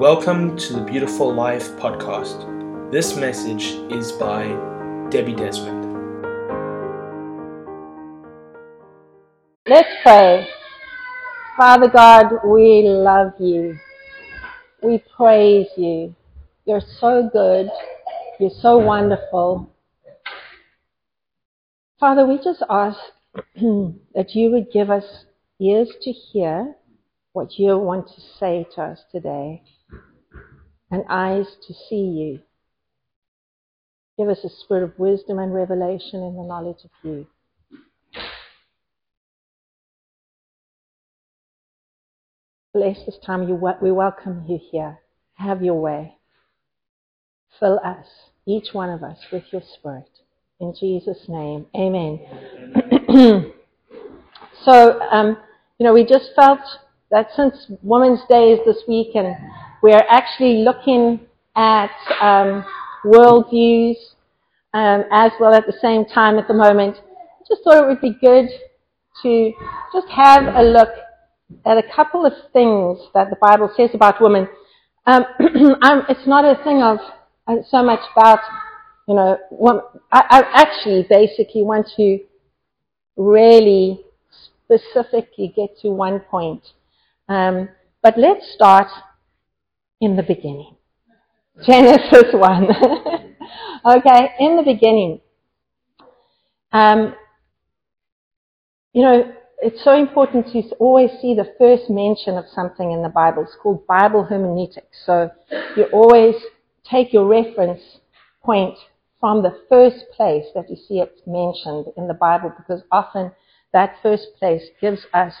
Welcome to the Beautiful Life podcast. This message is by Debbie Desmond. Let's pray. Father God, we love you. We praise you. You're so good. You're so wonderful. Father, we just ask that you would give us ears to hear what you want to say to us today and eyes to see you. Give us a spirit of wisdom and revelation in the knowledge of you. Bless this time. You, we welcome you here. Have your way. Fill us, each one of us, with your spirit. In Jesus' name, amen. so, um, you know, we just felt that since Women's Day is this week and we're actually looking at um, worldviews um, as well at the same time at the moment, I just thought it would be good to just have a look at a couple of things that the Bible says about women. Um, it's not a thing of uh, so much about, you know, I, I actually basically want to really specifically get to one point um, but let's start in the beginning. Genesis 1. okay, in the beginning. Um, you know, it's so important to always see the first mention of something in the Bible. It's called Bible hermeneutics. So you always take your reference point from the first place that you see it mentioned in the Bible because often that first place gives us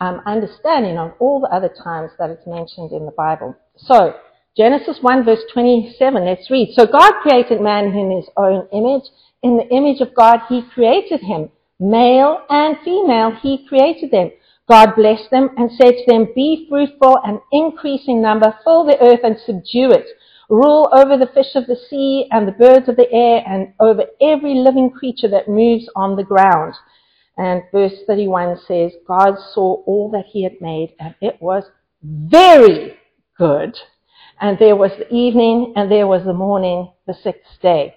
um, understanding on all the other times that it's mentioned in the Bible. So, Genesis 1 verse 27, let's read. So God created man in his own image. In the image of God, he created him. Male and female, he created them. God blessed them and said to them, Be fruitful and increase in number, fill the earth and subdue it. Rule over the fish of the sea and the birds of the air and over every living creature that moves on the ground. And verse 31 says, God saw all that he had made and it was very good. And there was the evening and there was the morning, the sixth day.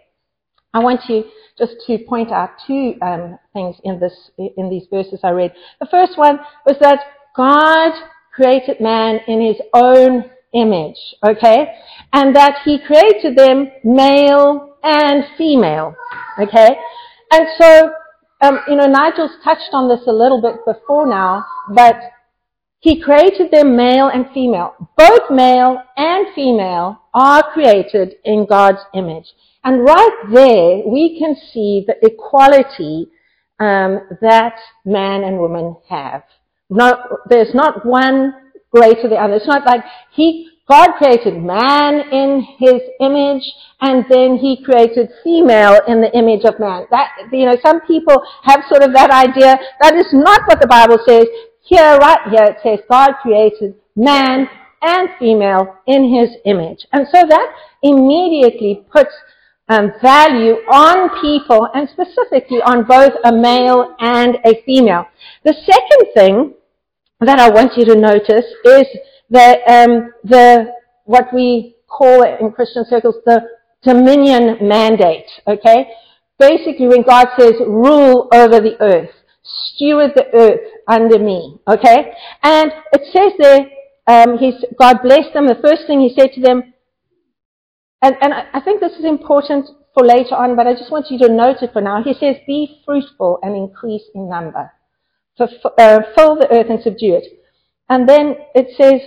I want you just to point out two um, things in this in these verses I read. The first one was that God created man in his own image, okay? And that he created them male and female, okay? And so um, you know, Nigel's touched on this a little bit before now, but he created them male and female. Both male and female are created in God's image. And right there, we can see the equality um, that man and woman have. Not, there's not one greater than the other. It's not like he God created man in his image and then he created female in the image of man. That, you know, some people have sort of that idea. That is not what the Bible says. Here, right here, it says God created man and female in his image. And so that immediately puts um, value on people and specifically on both a male and a female. The second thing that I want you to notice is the, um, the, what we call it in Christian circles the dominion mandate, okay? Basically when God says rule over the earth, steward the earth under me, okay? And it says there, um, God blessed them. The first thing he said to them, and, and I think this is important for later on, but I just want you to note it for now. He says, be fruitful and increase in number. For, uh, fill the earth and subdue it. And then it says,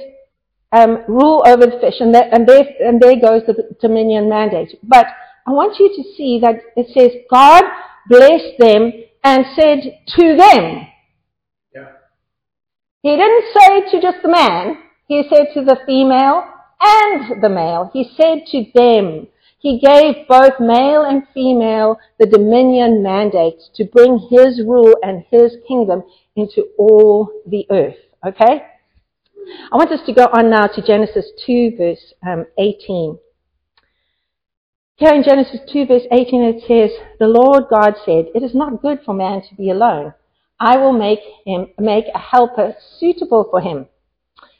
um, rule over the fish, and, and, there, and there goes the dominion mandate. But I want you to see that it says God blessed them and said to them. Yeah. He didn't say to just the man. He said to the female and the male. He said to them. He gave both male and female the dominion mandate to bring his rule and his kingdom into all the earth. Okay? I want us to go on now to Genesis 2 verse um, 18. Here in Genesis 2 verse 18 it says, The Lord God said, It is not good for man to be alone. I will make him, make a helper suitable for him.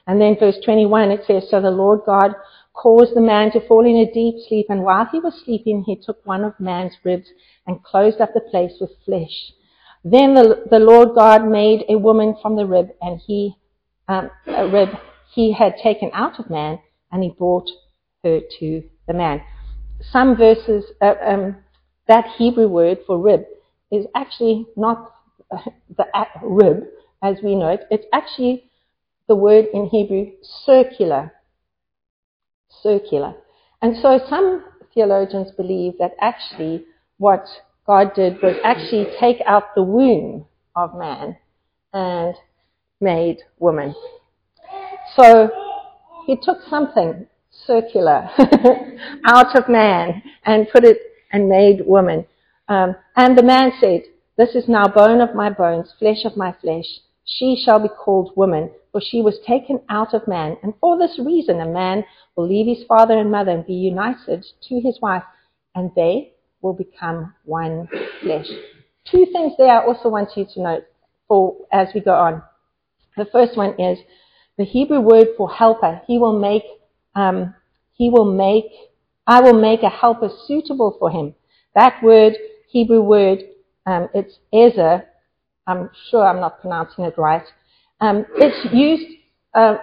And then verse 21, it says, So the Lord God caused the man to fall in a deep sleep, and while he was sleeping, he took one of man's ribs and closed up the place with flesh. Then the, the Lord God made a woman from the rib, and he, um, a rib he had taken out of man, and he brought her to the man. Some verses, uh, um, that Hebrew word for rib is actually not the rib as we know it. It's actually the word in Hebrew circular. Circular. And so some theologians believe that actually what God did was actually take out the womb of man and made woman. So he took something circular out of man and put it and made woman. Um, and the man said, This is now bone of my bones, flesh of my flesh. She shall be called woman, for she was taken out of man. And for this reason, a man will leave his father and mother and be united to his wife, and they will become one flesh. Two things there I also want you to note for as we go on. The first one is the Hebrew word for helper. He will make, um, he will make, I will make a helper suitable for him. That word, Hebrew word, um, it's Ezer. I'm sure I'm not pronouncing it right. Um, it's used uh,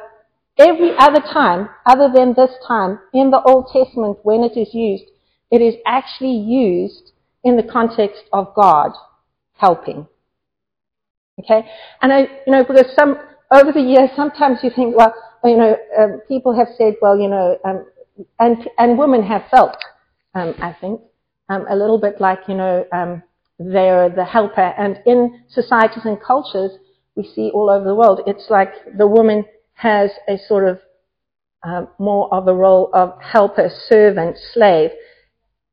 every other time, other than this time, in the Old Testament when it is used. It is actually used in the context of God helping. Okay? And I, you know, because some, over the years, sometimes you think, well, you know, um, people have said, well, you know, um, and, and women have felt, um, I think, um, a little bit like, you know, um, they're the helper. And in societies and cultures, we see all over the world, it's like the woman has a sort of uh, more of a role of helper, servant, slave.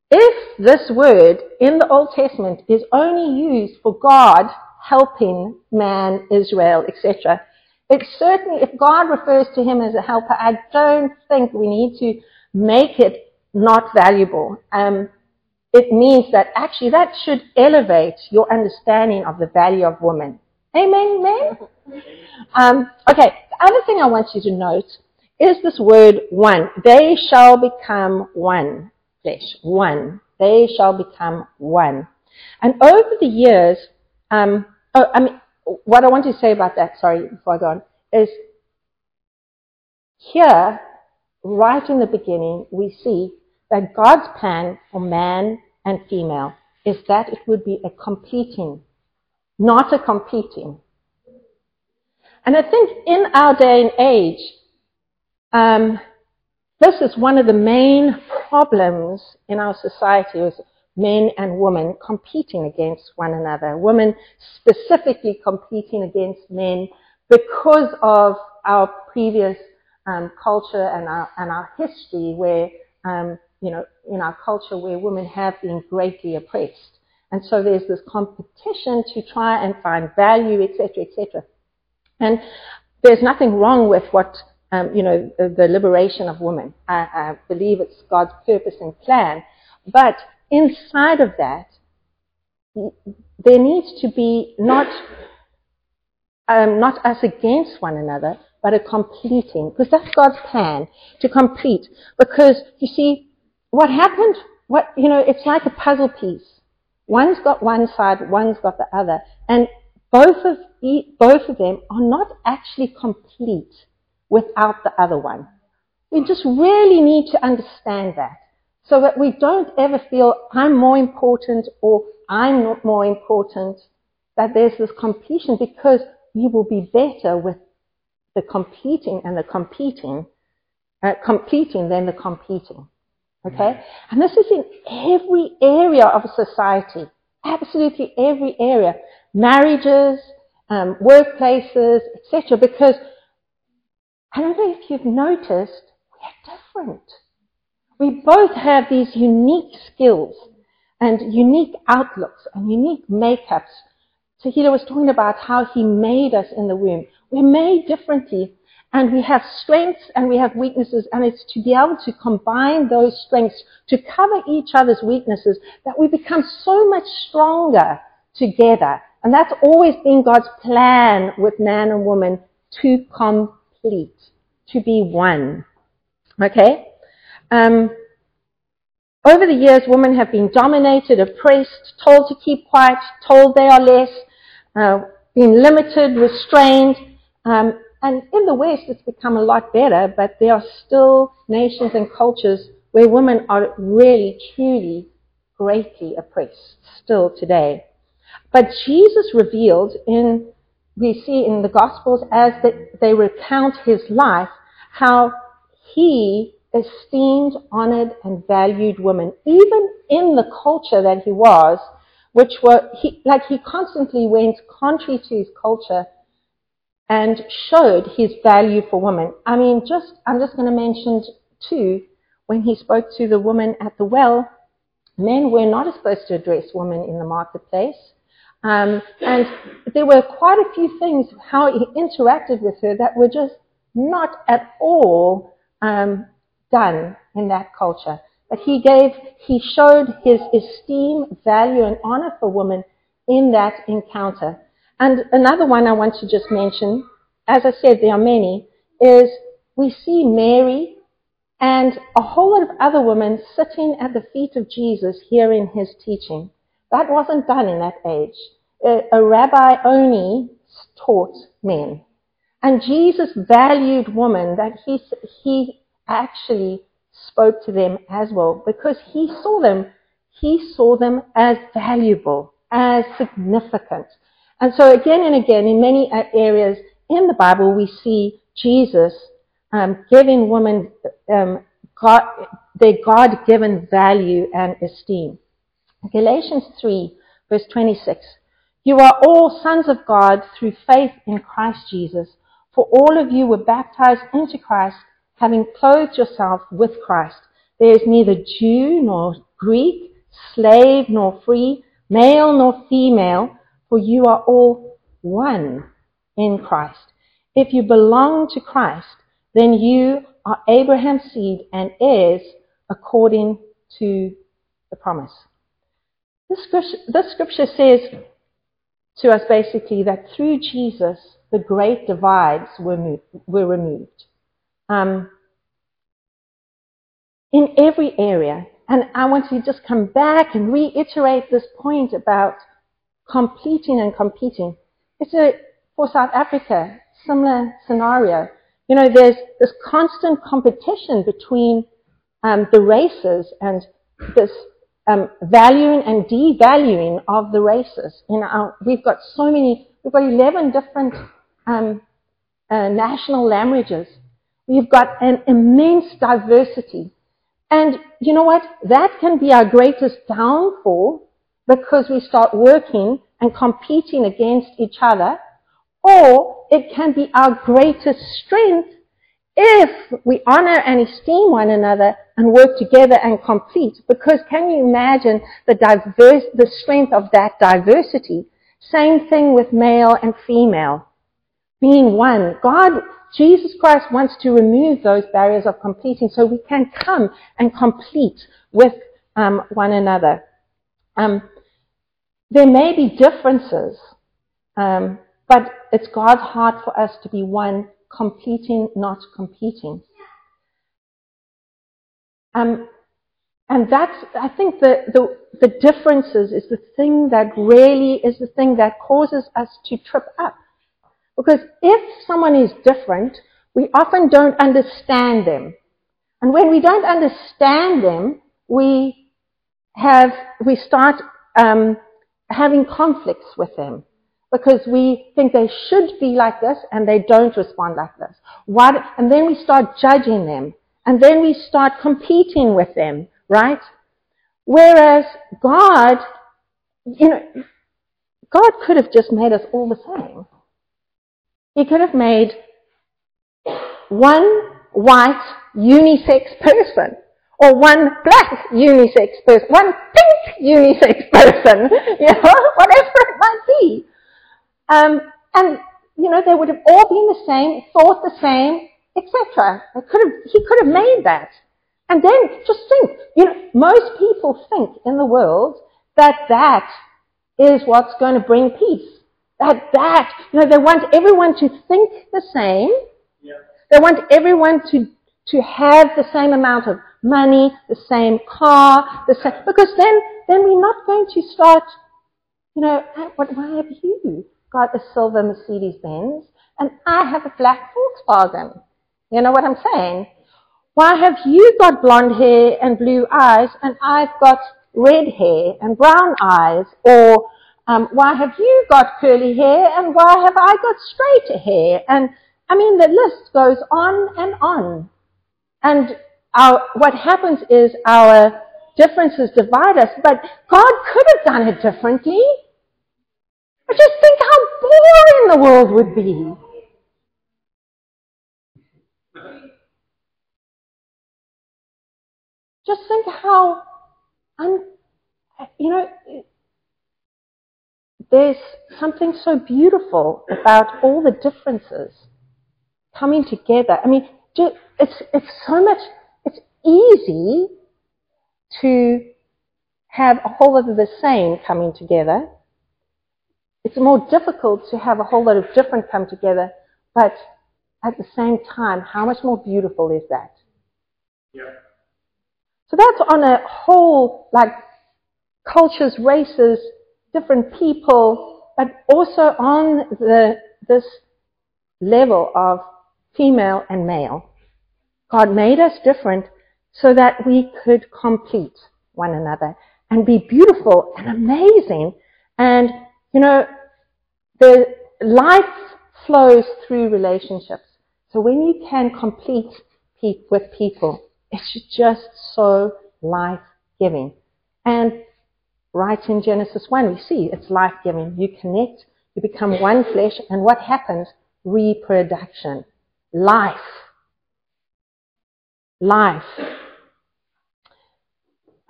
If this word in the Old Testament is only used for God helping man, Israel, etc., it's certainly, if God refers to him as a helper, I don't think we need to make it not valuable. Um, it means that actually that should elevate your understanding of the value of woman. Amen, amen? Um, okay, the other thing I want you to note is this word one. They shall become one flesh. One. They shall become one. And over the years, um, oh, I mean, what I want to say about that, sorry, before I go on, is here, right in the beginning, we see that God's plan for man and female is that it would be a competing, not a competing. And I think in our day and age, um, this is one of the main problems in our society is men and women competing against one another. Women specifically competing against men because of our previous um, culture and our, and our history where um, you know, in our culture where women have been greatly oppressed. And so there's this competition to try and find value, etc., etc. And there's nothing wrong with what, um, you know, the, the, liberation of women. I, I believe it's God's purpose and plan. But inside of that, there needs to be not, um, not us against one another, but a completing, because that's God's plan to complete. Because you see, what happened, what, you know, it's like a puzzle piece. One's got one side, one's got the other. And both of, both of them are not actually complete without the other one. We just really need to understand that so that we don't ever feel I'm more important or I'm not more important, that there's this completion because we will be better with the competing and the competing, uh, completing than the competing. Okay? And this is in every area of society. Absolutely every area. Marriages, um, workplaces, etc. Because I don't know if you've noticed, we're different. We both have these unique skills and unique outlooks and unique makeups. Tahila was talking about how he made us in the womb. We're made differently and we have strengths and we have weaknesses, and it's to be able to combine those strengths to cover each other's weaknesses that we become so much stronger together. And that's always been God's plan with man and woman to complete. to be one. Okay? Um, over the years, women have been dominated, oppressed, told to keep quiet, told they are less, uh, been limited, restrained. Um, and in the West, it's become a lot better, but there are still nations and cultures where women are really, truly, greatly oppressed still today. But Jesus revealed in, we see in the Gospels as they recount his life, how he esteemed, honored, and valued women, even in the culture that he was, which were, he, like he constantly went contrary to his culture and showed his value for women. I mean, just, I'm just going to mention two, when he spoke to the woman at the well, men were not supposed to address women in the marketplace. Um, and there were quite a few things how he interacted with her that were just not at all um, done in that culture. But he gave, he showed his esteem, value, and honor for women in that encounter. And another one I want to just mention, as I said, there are many, is we see Mary and a whole lot of other women sitting at the feet of Jesus hearing his teaching. That wasn't done in that age. A, rabbi only taught men. And Jesus valued women that he, he actually spoke to them as well because he saw them, he saw them as valuable, as significant. And so again and again in many areas in the Bible we see Jesus um, giving women um, God, their God-given value and esteem. Galatians 3 verse 26. You are all sons of God through faith in Christ Jesus. For all of you were baptized into Christ having clothed yourself with Christ. There is neither Jew nor Greek, slave nor free, male nor female, for you are all one in Christ. If you belong to Christ, then you are Abraham's seed and heirs according to the promise. This scripture, this scripture says to us basically that through Jesus, the great divides were, moved, were removed um, in every area. And I want to just come back and reiterate this point about completing and competing. It's a, for South Africa, similar scenario. You know, there's this constant competition between um, the races and this um, valuing and devaluing of the races. You know, we've got so many, we've got 11 different um, uh, national languages We've got an immense diversity. And you know what? That can be our greatest downfall because we start working and competing against each other. Or it can be our greatest strength if we honor and esteem one another and work together and compete. Because can you imagine the diverse, the strength of that diversity? Same thing with male and female. Being one. God Jesus Christ wants to remove those barriers of competing so we can come and complete with um, one another. Um, there may be differences, um, but it's God's heart for us to be one, completing, not competing. Um, and that's, I think the, the, the differences is the thing that really is the thing that causes us to trip up. Because if someone is different, we often don't understand them. And when we don't understand them, we have, we start um, having conflicts with them because we think they should be like this and they don't respond like this. What, and then we start judging them and then we start competing with them, right? Whereas God, you know, God could have just made us all the same. He could have made one white unisex person or one black unisex person, one pink unisex person, you know, whatever it might be. Um, and, you know, they would have all been the same, thought the same, etc. He could have made that. And then just think, you know, most people think in the world that that is what's going to bring peace. That, that, you know, they want everyone to think the same, They want everyone to, to have the same amount of money, the same car, the same, because then, then we're not going to start, you know, what, why have you got a silver Mercedes Benz and I have a black Volkswagen? You know what I'm saying? Why have you got blonde hair and blue eyes and I've got red hair and brown eyes? Or um, why have you got curly hair and why have I got straight hair? And I mean, the list goes on and on. And our, what happens is our differences divide us, but God could have done it differently. But just think how boring the world would be. Just think how, un, you know, there's something so beautiful about all the differences coming together. I mean, it's, it's so much, it's easy to have a whole lot of the same coming together. It's more difficult to have a whole lot of different come together, but at the same time, how much more beautiful is that? Yeah. So that's on a whole, like, cultures, races, different people, but also on the, this level of female and male. God made us different so that we could complete one another and be beautiful and amazing. And, you know, the life flows through relationships. So when you can complete pe- with people, it's just so life-giving. And right in Genesis 1, we see it's life-giving. You connect, you become one flesh, and what happens? Reproduction. Life. Life.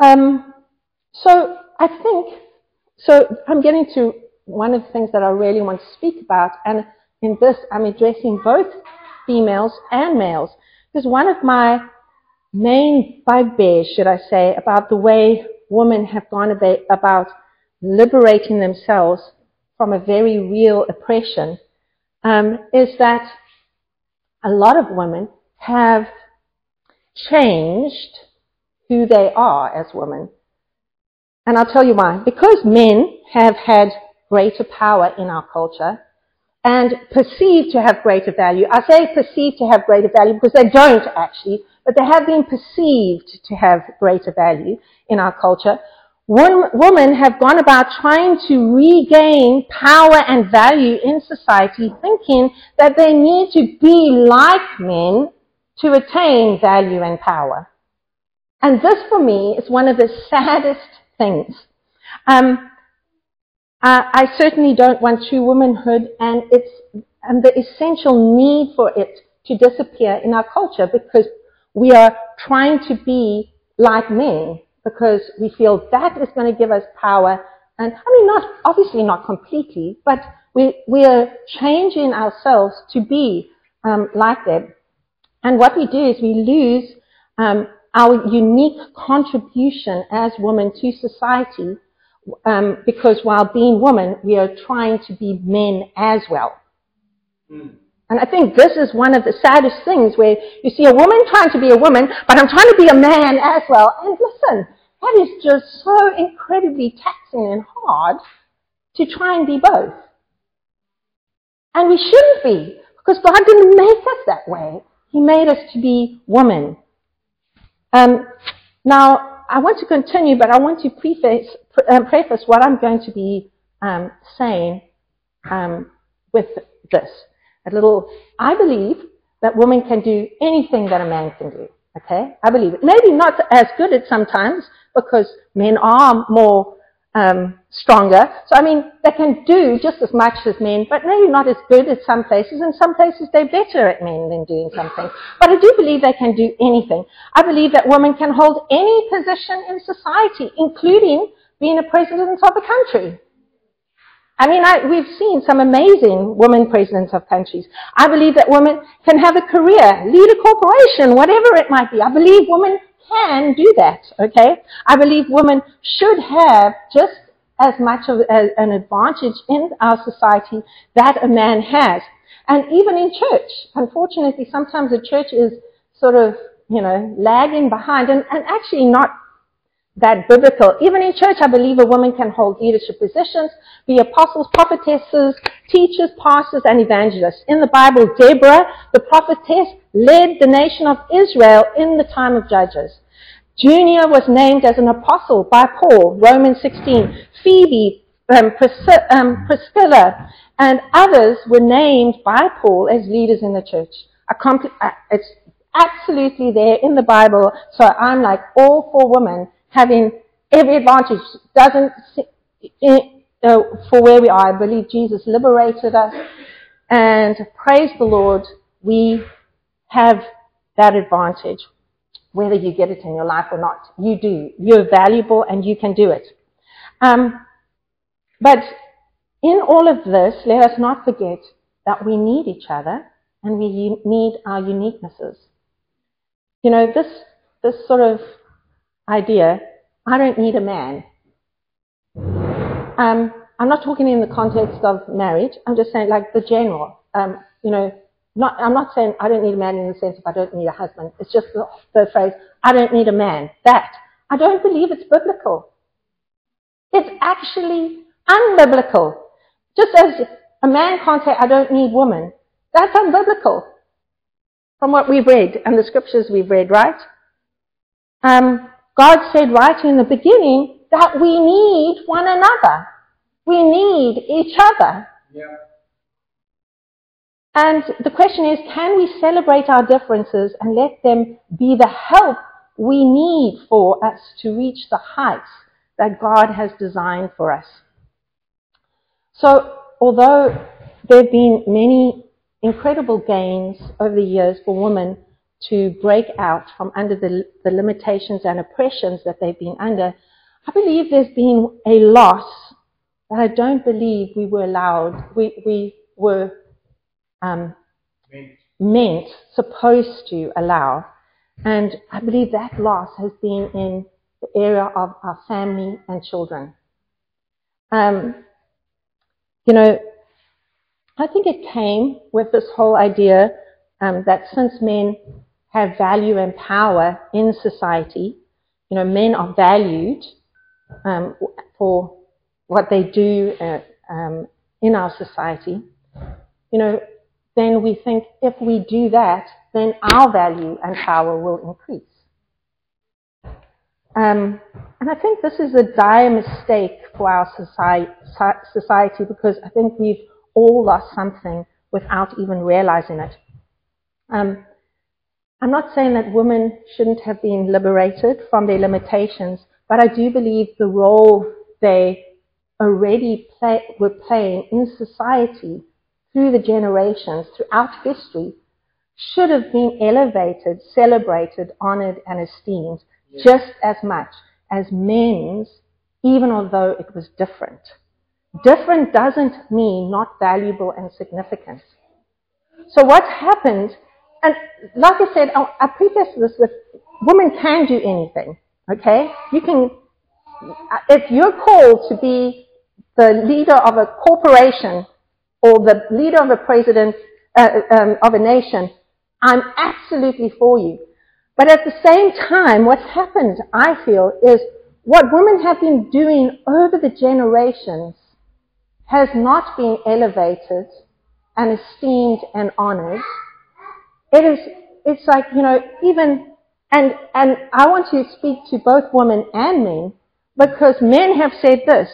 Um, so I think, so I'm getting to one of the things that I really want to speak about, and in this I'm addressing both females and males, because one of my main bugbears, should I say, about the way women have gone about liberating themselves from a very real oppression um, is that a lot of women have changed who they are as women. And I'll tell you why. Because men have had greater power in our culture and perceived to have greater value. I say perceived to have greater value because they don't actually but they have been perceived to have greater value in our culture. Women have gone about trying to regain power and value in society, thinking that they need to be like men to attain value and power. And this, for me, is one of the saddest things. Um, I certainly don't want true womanhood, and and the essential need for it to disappear in our culture because we are trying to be like men because we feel that is going to give us power. And I mean, not, obviously not completely, but we, we are changing ourselves to be um, like them. And what we do is we lose um, our unique contribution as women to society um, because while being women, we are trying to be men as well. Mm. And I think this is one of the saddest things where you see a woman trying to be a woman, but I'm trying to be a man as well. And listen, that is just so incredibly taxing and hard to try and be both. And we shouldn't be, because God didn't make us that way. He made us to be woman. Um, now, I want to continue, but I want to preface, uh, preface what I'm going to be um, saying um, with this a little, I believe that women can do anything that a man can do. Okay? I believe it. Maybe not as good at sometimes because men are more um, stronger. So I mean, they can do just as much as men, but maybe not as good at some places. In some places, they're better at men than doing something. But I do believe they can do anything. I believe that women can hold any position in society, including being a president of a country. I mean, I, we've seen some amazing women presidents of countries. I believe that women can have a career, lead a corporation, whatever it might be. I believe women can do that, okay? I believe women should have just as much of a, an advantage in our society that a man has. And even in church, unfortunately, sometimes the church is sort of, you know, lagging behind and, and actually not that biblical. Even in church, I believe a woman can hold leadership positions, be apostles, prophetesses, teachers, pastors, and evangelists. In the Bible, Deborah, the prophetess, led the nation of Israel in the time of Judges. Junia was named as an apostle by Paul, Romans 16. Phoebe, um, Priscilla, um, Priscilla, and others were named by Paul as leaders in the church. Uh, it's absolutely there in the Bible. So I'm like all for women having every advantage. Doesn't uh, for where we are. I believe Jesus liberated us, and praise the Lord, we have that advantage. Whether you get it in your life or not, you do. You're valuable and you can do it. Um, but in all of this, let us not forget that we need each other and we need our uniquenesses. You know, this, this sort of idea, I don't need a man. Um, I'm not talking in the context of marriage. I'm just saying like the general. Um, you know, not, I'm not saying I don't need a man in the sense of I don't need a husband. It's just the, the phrase, I don't need a man. That. I don't believe it's biblical. It's actually unbiblical. Just as a man can't say, I don't need woman. That's unbiblical. From what we've read and the scriptures we've read, right? Um, God said right in the beginning that we need one another. We need each other. Yeah. And the question is, can we celebrate our differences and let them be the help we need for us to reach the heights that God has designed for us? So, although there have been many incredible gains over the years for women to break out from under the, the limitations and oppressions that they've been under, I believe there's been a loss that I don't believe we were allowed, we, we were um, meant, supposed to allow. And I believe that loss has been in the area of our family and children. Um, you know, I think it came with this whole idea um, that since men have value and power in society, you know, men are valued um, for what they do uh, um, in our society. You know, then we think if we do that, then our value and power will increase. Um, and I think this is a dire mistake for our society, society because I think we've all lost something without even realizing it. Um, I'm not saying that women shouldn't have been liberated from their limitations, but I do believe the role they already play, were playing in society through the generations, throughout history, should have been elevated, celebrated, honored, and esteemed just as much as men's, even although it was different. Different doesn't mean not valuable and significant. So what's happened, and like I said, I preface this with women can do anything, okay? You can, if you're called to be the leader of a corporation or the leader of a president, uh, um, of a nation, I'm absolutely for you. But at the same time, what's happened, I feel, is what women have been doing over the generations has not been elevated and esteemed and honored. It is, it's like, you know, even, and, and I want to speak to both women and men because men have said this.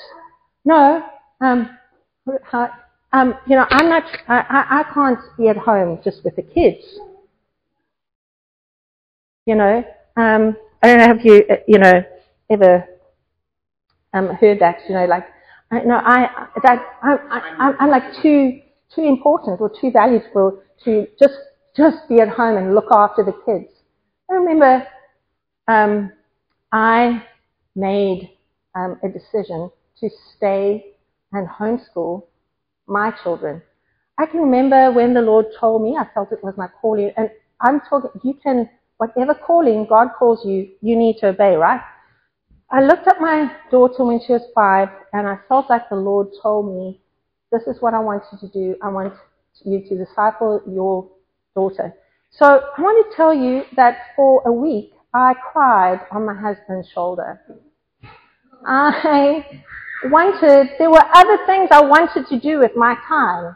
No, um, um, you know, I'm not, I, I, I can't be at home just with the kids. You know, um, I don't know if you, uh, you know, ever um, heard that. You know, like, I, no, I that I'm, I, I'm like too too important or too valuable to just just be at home and look after the kids. I remember um, I made um, a decision to stay and homeschool my children. I can remember when the Lord told me, I felt it was my calling, and I'm talking, you can whatever calling God calls you, you need to obey, right? I looked at my daughter when she was five and I felt like the Lord told me, this is what I want you to do. I want you to disciple your daughter. So I want to tell you that for a week I cried on my husband's shoulder. I wanted, there were other things I wanted to do with my time.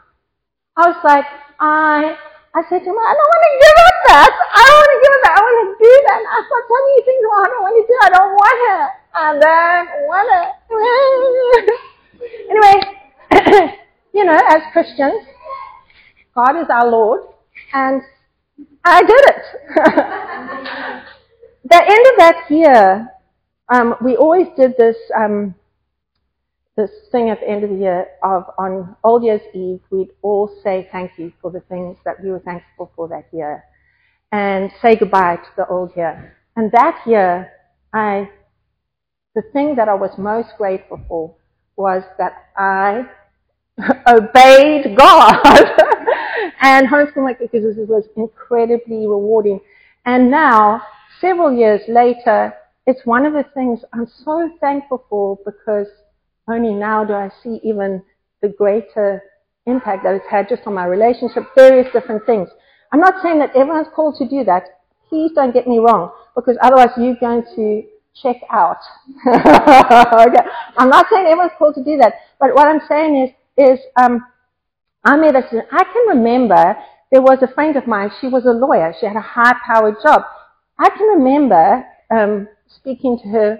I was like, I, I said to him, I don't want to give up that. I don't want to give up that. I want to do that. And I thought so many things I don't want to do. I don't want it. I don't want it. anyway, you know, as Christians, God is our Lord, and I did it. the end of that year, um, we always did this um, this thing at the end of the year of on Old Year's Eve, we'd all say thank you for the things that we were thankful for that year, and say goodbye to the old year. And that year, I the thing that I was most grateful for was that I obeyed God and homeschool my because this was incredibly rewarding. And now, several years later, it's one of the things I'm so thankful for because only now do I see even the greater impact that it's had just on my relationship, various different things. I'm not saying that everyone's called to do that. Please don't get me wrong, because otherwise you're going to check out. okay. I'm not saying everyone's called to do that, but what I'm saying is is um, I. I can remember there was a friend of mine. She was a lawyer. She had a high-powered job. I can remember um, speaking to her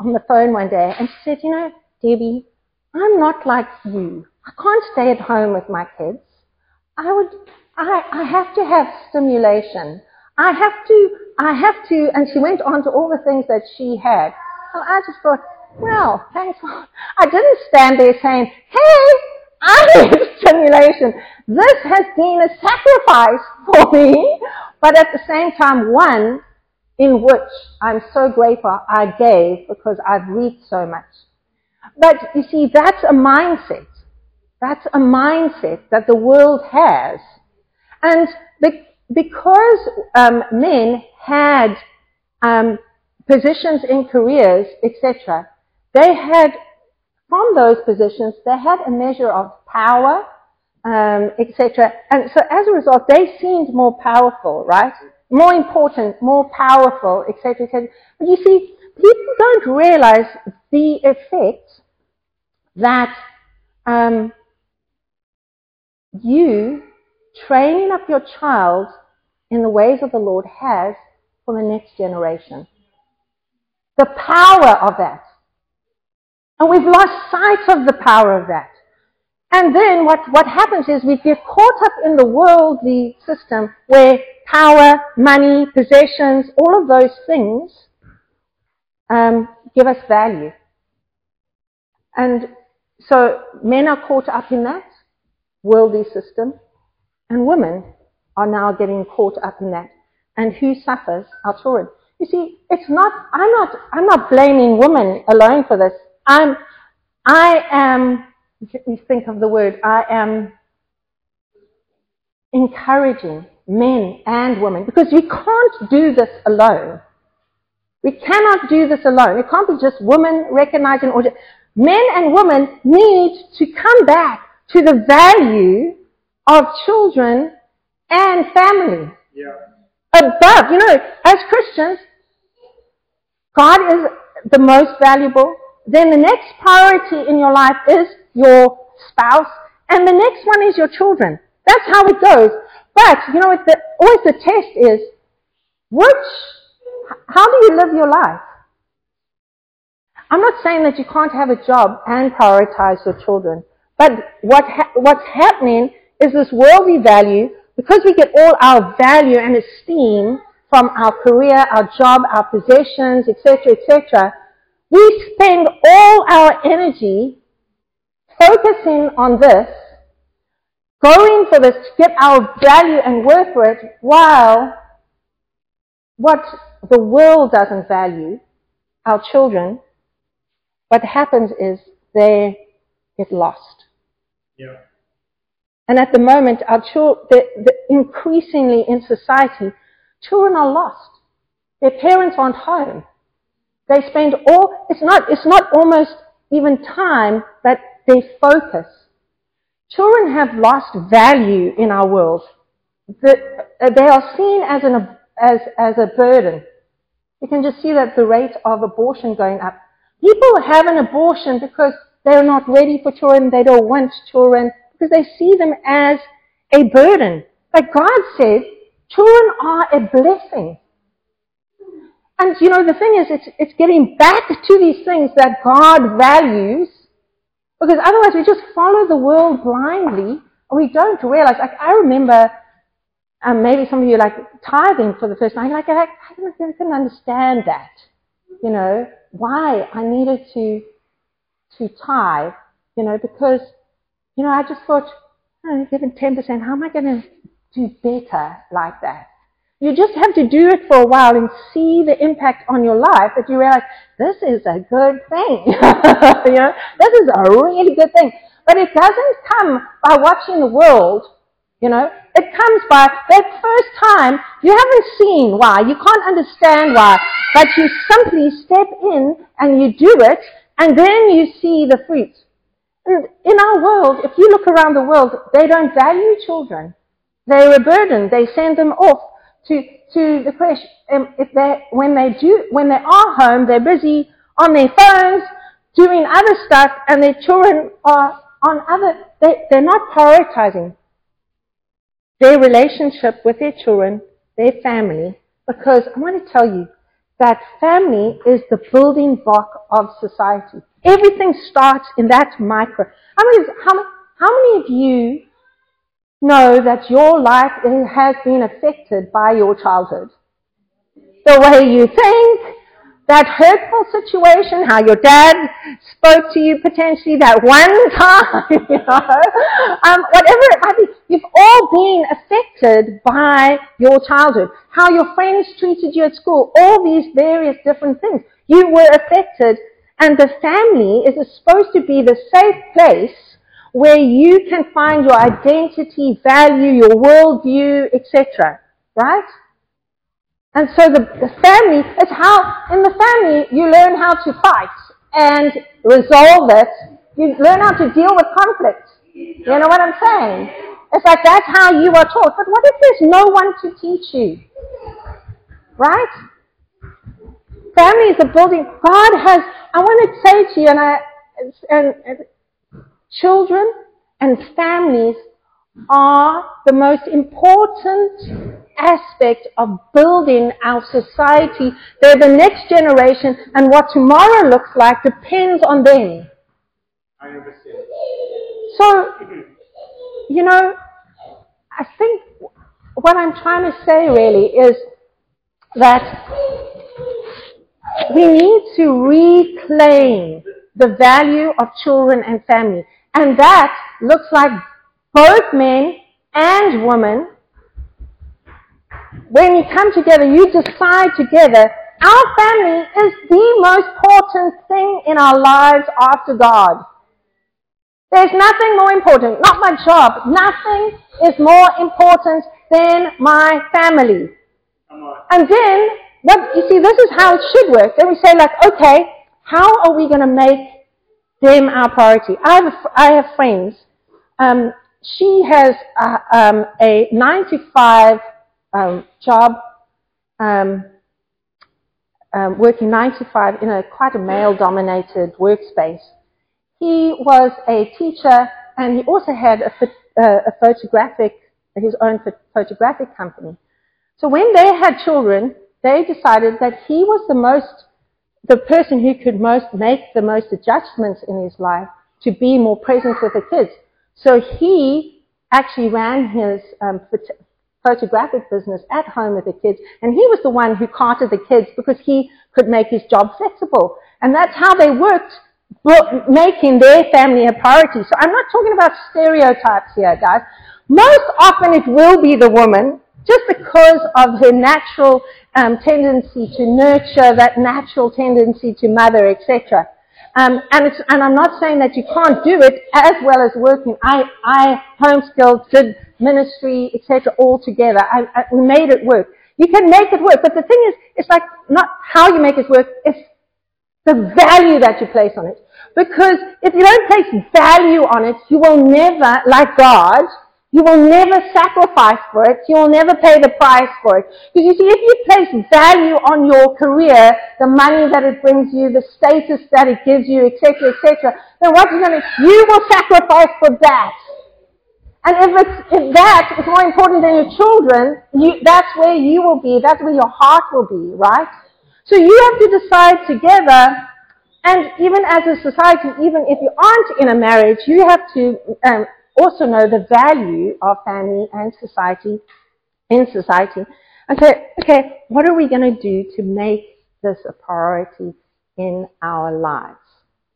on the phone one day, and she said, "You know, Debbie, I'm not like you. I can't stay at home with my kids. I would. I, I have to have stimulation. I have to. I have to." And she went on to all the things that she had. And I just thought, well, thanks. I didn't stand there saying, hey, I need stimulation. This has been a sacrifice for me, but at the same time, one in which I'm so grateful I gave because I've reaped so much. But you see, that's a mindset. That's a mindset that the world has. And because um, men had um, positions in careers, etc., they had, from those positions, they had a measure of power, um, etc. And so as a result, they seemed more powerful, right? More important, more powerful, etc., etc. But you see, people don't realize the effect that um, you training up your child in the ways of the Lord has for the next generation. The power of that. And we've lost sight of the power of that. And then what, what happens is we get caught up in the worldly system where power, money, possessions, all of those things um, give us value. And so men are caught up in that worldly system, and women are now getting caught up in that. And who suffers? Our children. You see, it's not, I'm not, I'm not blaming women alone for this. I'm, I am, let me think of the word, I am encouraging men and women because we can't do this alone. We cannot do this alone. It can't be just women recognizing or men and women need to come back to the value of children and family. Yeah. Above, you know, as Christians, God is the most valuable then the next priority in your life is your spouse, and the next one is your children. That's how it goes. But, you know, the, always the test is, which, how do you live your life? I'm not saying that you can't have a job and prioritize your children, but what ha- what's happening is this worldly value, because we get all our value and esteem from our career, our job, our possessions, etc., etc., we spend all our energy focusing on this, going for this to get our value and worth for it, while what the world doesn't value, our children, what happens is they get lost. Yeah. And at the moment, our children, the, the increasingly in society, children are lost. Their parents aren't home. They spend all, it's not, it's not almost even time, but they focus children have lost value in our world. Uh, they are seen as, an, as, as a burden. You can just see that the rate of abortion going up. People have an abortion because they're not ready for children, they don't want children, because they see them as a burden. But God said, children are a blessing. And you know, the thing is, it's, it's getting back to these things that God values, because otherwise we just follow the world blindly, and we don't realize, like, I remember, um, maybe some of you like tithing for the first time, like, I, I didn't understand that, you know, why I needed to, to tithe, you know, because, you know, I just thought, oh, given 10%, how am I going to do better like that? You just have to do it for a while and see the impact on your life that you realize this is a good thing. you know, this is a really good thing. But it doesn't come by watching the world. You know, it comes by that first time you haven't seen why, you can't understand why, but you simply step in and you do it, and then you see the fruit. In our world, if you look around the world, they don't value children. They're a burden. They send them off to, to the question, um, if they, when they do, when they are home, they're busy on their phones, doing other stuff, and their children are on other, they, they're not prioritizing their relationship with their children, their family, because I want to tell you that family is the building block of society. Everything starts in that micro. How many, how, how many of you know that your life has been affected by your childhood. The way you think, that hurtful situation, how your dad spoke to you potentially that one time, you know, um, whatever it might be, you've all been affected by your childhood. How your friends treated you at school, all these various different things. You were affected, and the family is supposed to be the safe place where you can find your identity, value, your worldview, etc. Right? And so the, the family is how, in the family, you learn how to fight and resolve it. You learn how to deal with conflict. You know what I'm saying? It's like that's how you are taught. But what if there's no one to teach you? Right? Family is a building. God has, I want to say to you, and I, and, and Children and families are the most important aspect of building our society. They're the next generation, and what tomorrow looks like depends on them. So, you know, I think what I'm trying to say really is that we need to reclaim the value of children and family. And that looks like both men and women. When you come together, you decide together, our family is the most important thing in our lives after God. There's nothing more important, not my job. Nothing is more important than my family. And then, what, you see, this is how it should work. Then we say like, okay, how are we going to make them our priority. I have, have friends. Um, she has a, um, a 9 to 5 um, job, um, um, working 9 to 5 in a quite a male-dominated workspace. He was a teacher and he also had a, uh, a photographic, his own photographic company. So when they had children, they decided that he was the most the person who could most make the most adjustments in his life to be more present with the kids. So he actually ran his um, photographic business at home with the kids, and he was the one who carted the kids because he could make his job flexible. And that's how they worked, making their family a priority. So I'm not talking about stereotypes here, guys. Most often it will be the woman just because of her natural um, tendency to nurture, that natural tendency to mother, etc. Um, and, and, I'm not saying that you can't do it as well as working. I, I homeschooled, did ministry, etc. all together. I, I, we made it work. You can make it work, but the thing is, it's like not how you make it work, it's The value that you place on it. Because if you don't place value on it, you will never, like God, you will never sacrifice for it. You will never pay the price for it. Because you see, if you place value on your career, the money that it brings you, the status that it gives you, etc., etc., then what you're going to, you will sacrifice for that. And if, it's, if that is more important than your children, you, that's where you will be. That's where your heart will be, right? So you have to decide together and even as a society, even if you aren't in a marriage, you have to um, also know the value of family and society in society. And say, okay, what are we going to do to make this a priority in our lives?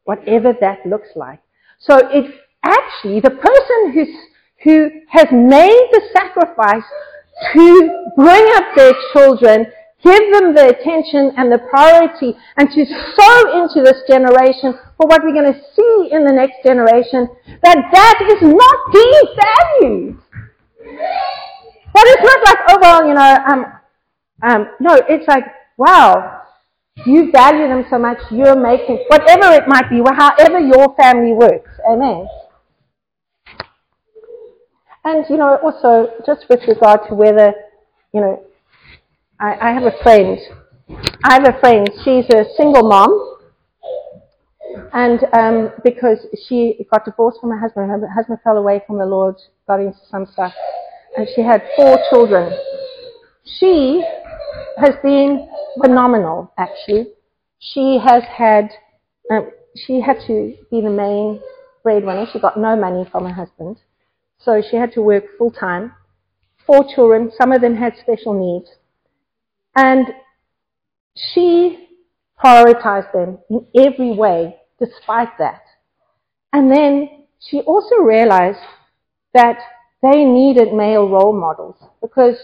Whatever that looks like. So it's actually the person who's, who has made the sacrifice to bring up their children give them the attention and the priority and to sow into this generation for what we're going to see in the next generation, that that is not being valued. That is not like, oh well, you know, um, um, no, it's like, wow, you value them so much, you're making, whatever it might be, however your family works. Amen. And, you know, also, just with regard to whether, you know, I, I have a friend. I have a friend. She's a single mom. And um, because she got divorced from her husband, her husband fell away from the Lord, got into some stuff, and she had four children. She has been phenomenal, actually. She has had, um, she had to be the main breadwinner. She got no money from her husband, so she had to work full time. Four children, some of them had special needs. And she prioritized them in every way despite that. And then she also realized that they needed male role models because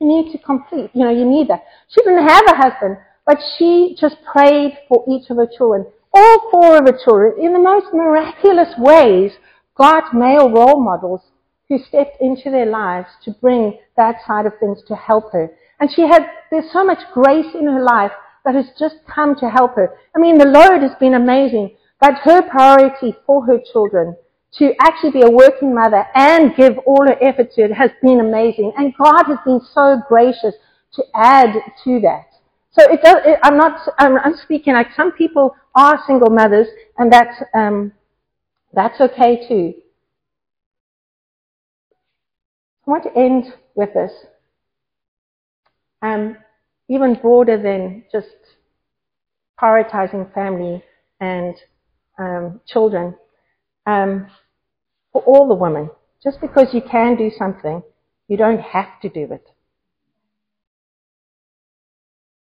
you need to complete, you know, you need that. She didn't have a husband, but she just prayed for each of her children. All four of her children, in the most miraculous ways, got male role models who stepped into their lives to bring that side of things to help her. And she had, there's so much grace in her life that has just come to help her. I mean, the load has been amazing, but her priority for her children to actually be a working mother and give all her effort to it has been amazing. And God has been so gracious to add to that. So it does, it, I'm not, I'm, I'm, speaking like some people are single mothers and that's, um, that's okay too. I want to end with this um, even broader than just prioritizing family and um, children. Um, for all the women, just because you can do something, you don't have to do it.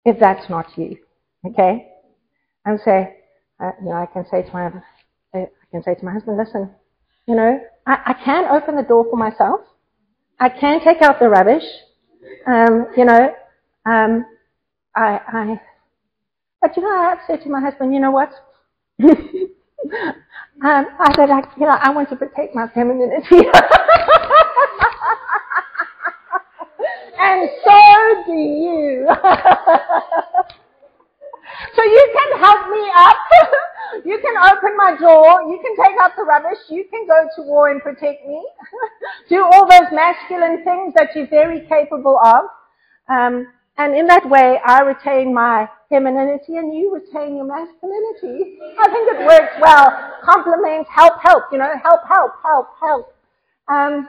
If that's not you, okay? And say, uh, you know, I can say to my, I can say to my husband, listen, you know, I, I can open the door for myself. I can take out the rubbish. Um, you know, um, I, I, but you know, I said to my husband, you know what? um, I said, I, you know, I want to protect my femininity. and so do you. so you can help me up. you can open my door. You can take out the rubbish. You can go to war and protect me. do all those masculine things that you're very capable of. Um, and in that way, I retain my femininity and you retain your masculinity. I think it works well. Complements, help, help, you know, help, help, help, help. Um,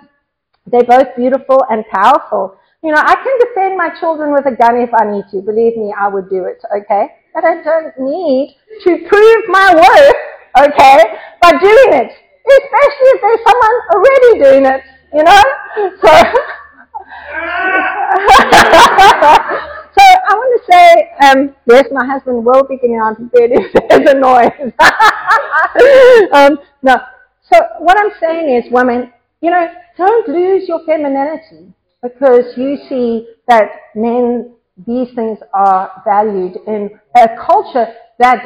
they're both beautiful and powerful. You know, I can defend my children with a gun if I need to. Believe me, I would do it, okay? But I don't need to prove my worth, okay, by doing it. Especially if there's someone already doing it, you know? So, so I want to say, um, yes, my husband will be getting on to bed if there's a noise. um, no. So what I'm saying is, women, you know, don't lose your femininity because you see that men, these things are valued in a culture that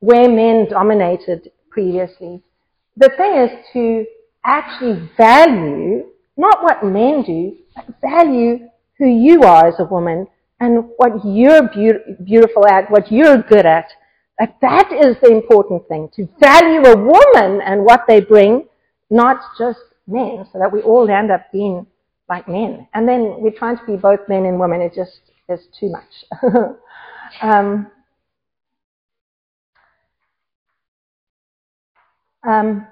where men dominated previously. The thing is to actually value not what men do, but value who you are as a woman and what you're be- beautiful at, what you're good at. That that is the important thing, to value a woman and what they bring, not just men, so that we all end up being like men. And then we're trying to be both men and women. It just is too much. um, um,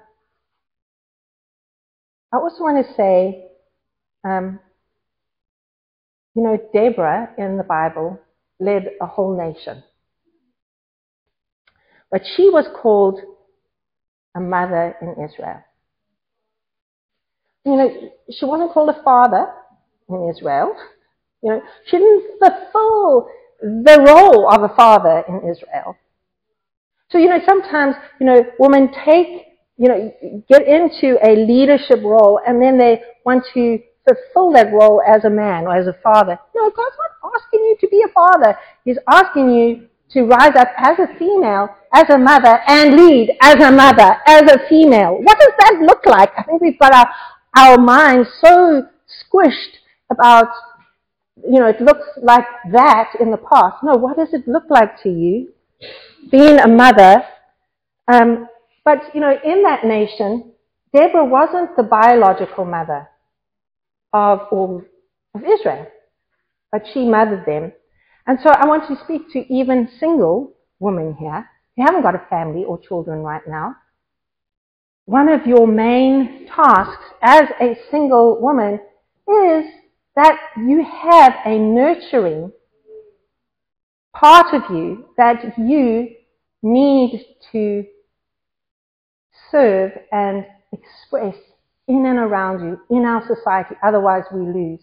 I also want to say, um, you know, Deborah in the Bible led a whole nation. But she was called a mother in Israel. You know, she wasn't called a father in Israel. You know, she didn't fulfill the role of a father in Israel. So, you know, sometimes, you know, women take, you know, get into a leadership role and then they want to fulfill that role as a man or as a father. No, God's not asking you to be a father. He's asking you to rise up as a female, as a mother, and lead as a mother, as a female. What does that look like? I think we've got our, our minds so squished about, you know, it looks like that in the past. No, what does it look like to you? Being a mother. Um, but, you know, in that nation, Deborah wasn't the biological mother of all of Israel, but she mothered them. And so I want to speak to even single women here who haven't got a family or children right now. One of your main tasks as a single woman is that you have a nurturing part of you that you need to serve and express in and around you, in our society, otherwise we lose.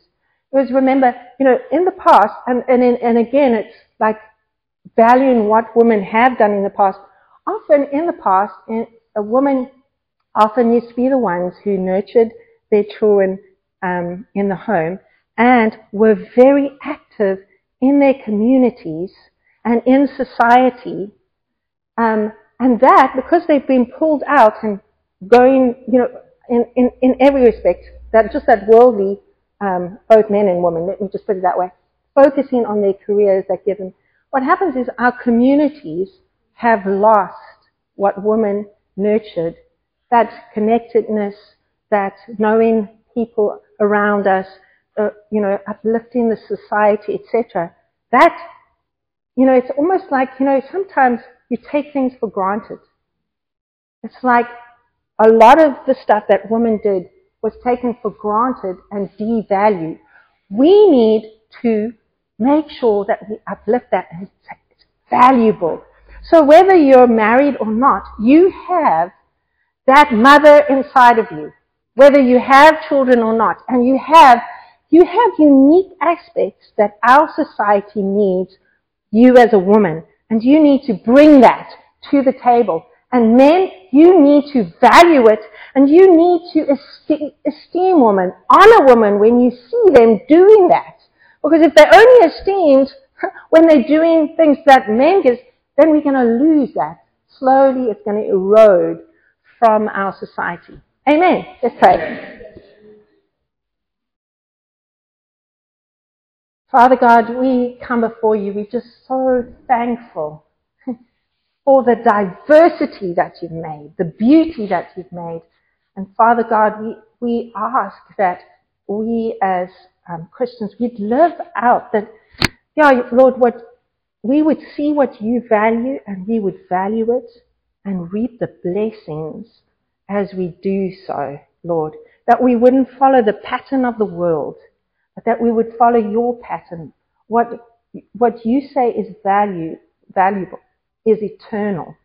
Because remember, you know, in the past, and, and, and again, it's like valuing what women have done in the past. Often in the past, a woman often used to be the ones who nurtured their children um, in the home and were very active in their communities and in society. Um, and that, because they've been pulled out and going, you know, in, in, in every respect, that just that worldly, um, both men and women, let me just put it that way, focusing on their careers that give them. What happens is our communities have lost what women nurtured, that connectedness, that knowing people around us, uh, you know, uplifting the society, etc. That, you know, it's almost like, you know, sometimes you take things for granted. It's like a lot of the stuff that women did was taken for granted and devalued. We need to make sure that we uplift that and it's valuable. So whether you're married or not, you have that mother inside of you. Whether you have children or not, and you have, you have unique aspects that our society needs you as a woman. And you need to bring that to the table. And men, you need to value it and you need to esteem, women, honor women when you see them doing that. Because if they're only esteemed when they're doing things that men get, then we're going to lose that. Slowly it's going to erode from our society. Amen. Let's pray. Father God, we come before you. We're just so thankful for the diversity that you've made, the beauty that you've made. And Father God, we, we ask that we as um, Christians, we'd live out that, yeah, Lord, what we would see what you value and we would value it and reap the blessings as we do so, Lord. That we wouldn't follow the pattern of the world, but that we would follow your pattern. What, what you say is value, valuable is eternal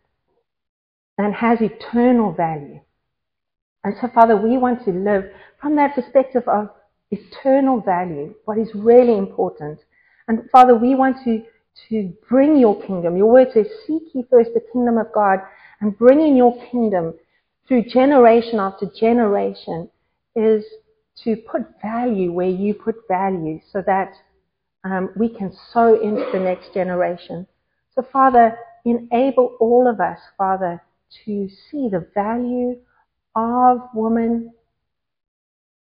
and has eternal value. And so, Father, we want to live from that perspective of eternal value, what is really important. And Father, we want to, to bring your kingdom. Your word says, seek ye first the kingdom of God and bringing your kingdom through generation after generation is to put value where you put value so that um, we can sow into the next generation. So, Father, enable all of us, Father, to see the value of women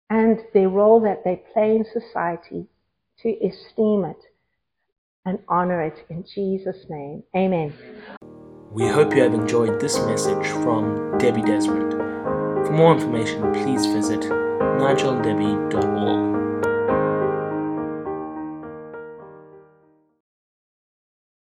and their role that they play in society, to esteem it and honor it in Jesus' name. Amen. We hope you have enjoyed this message from Debbie Desmond. For more information, please visit nigeldevi.org.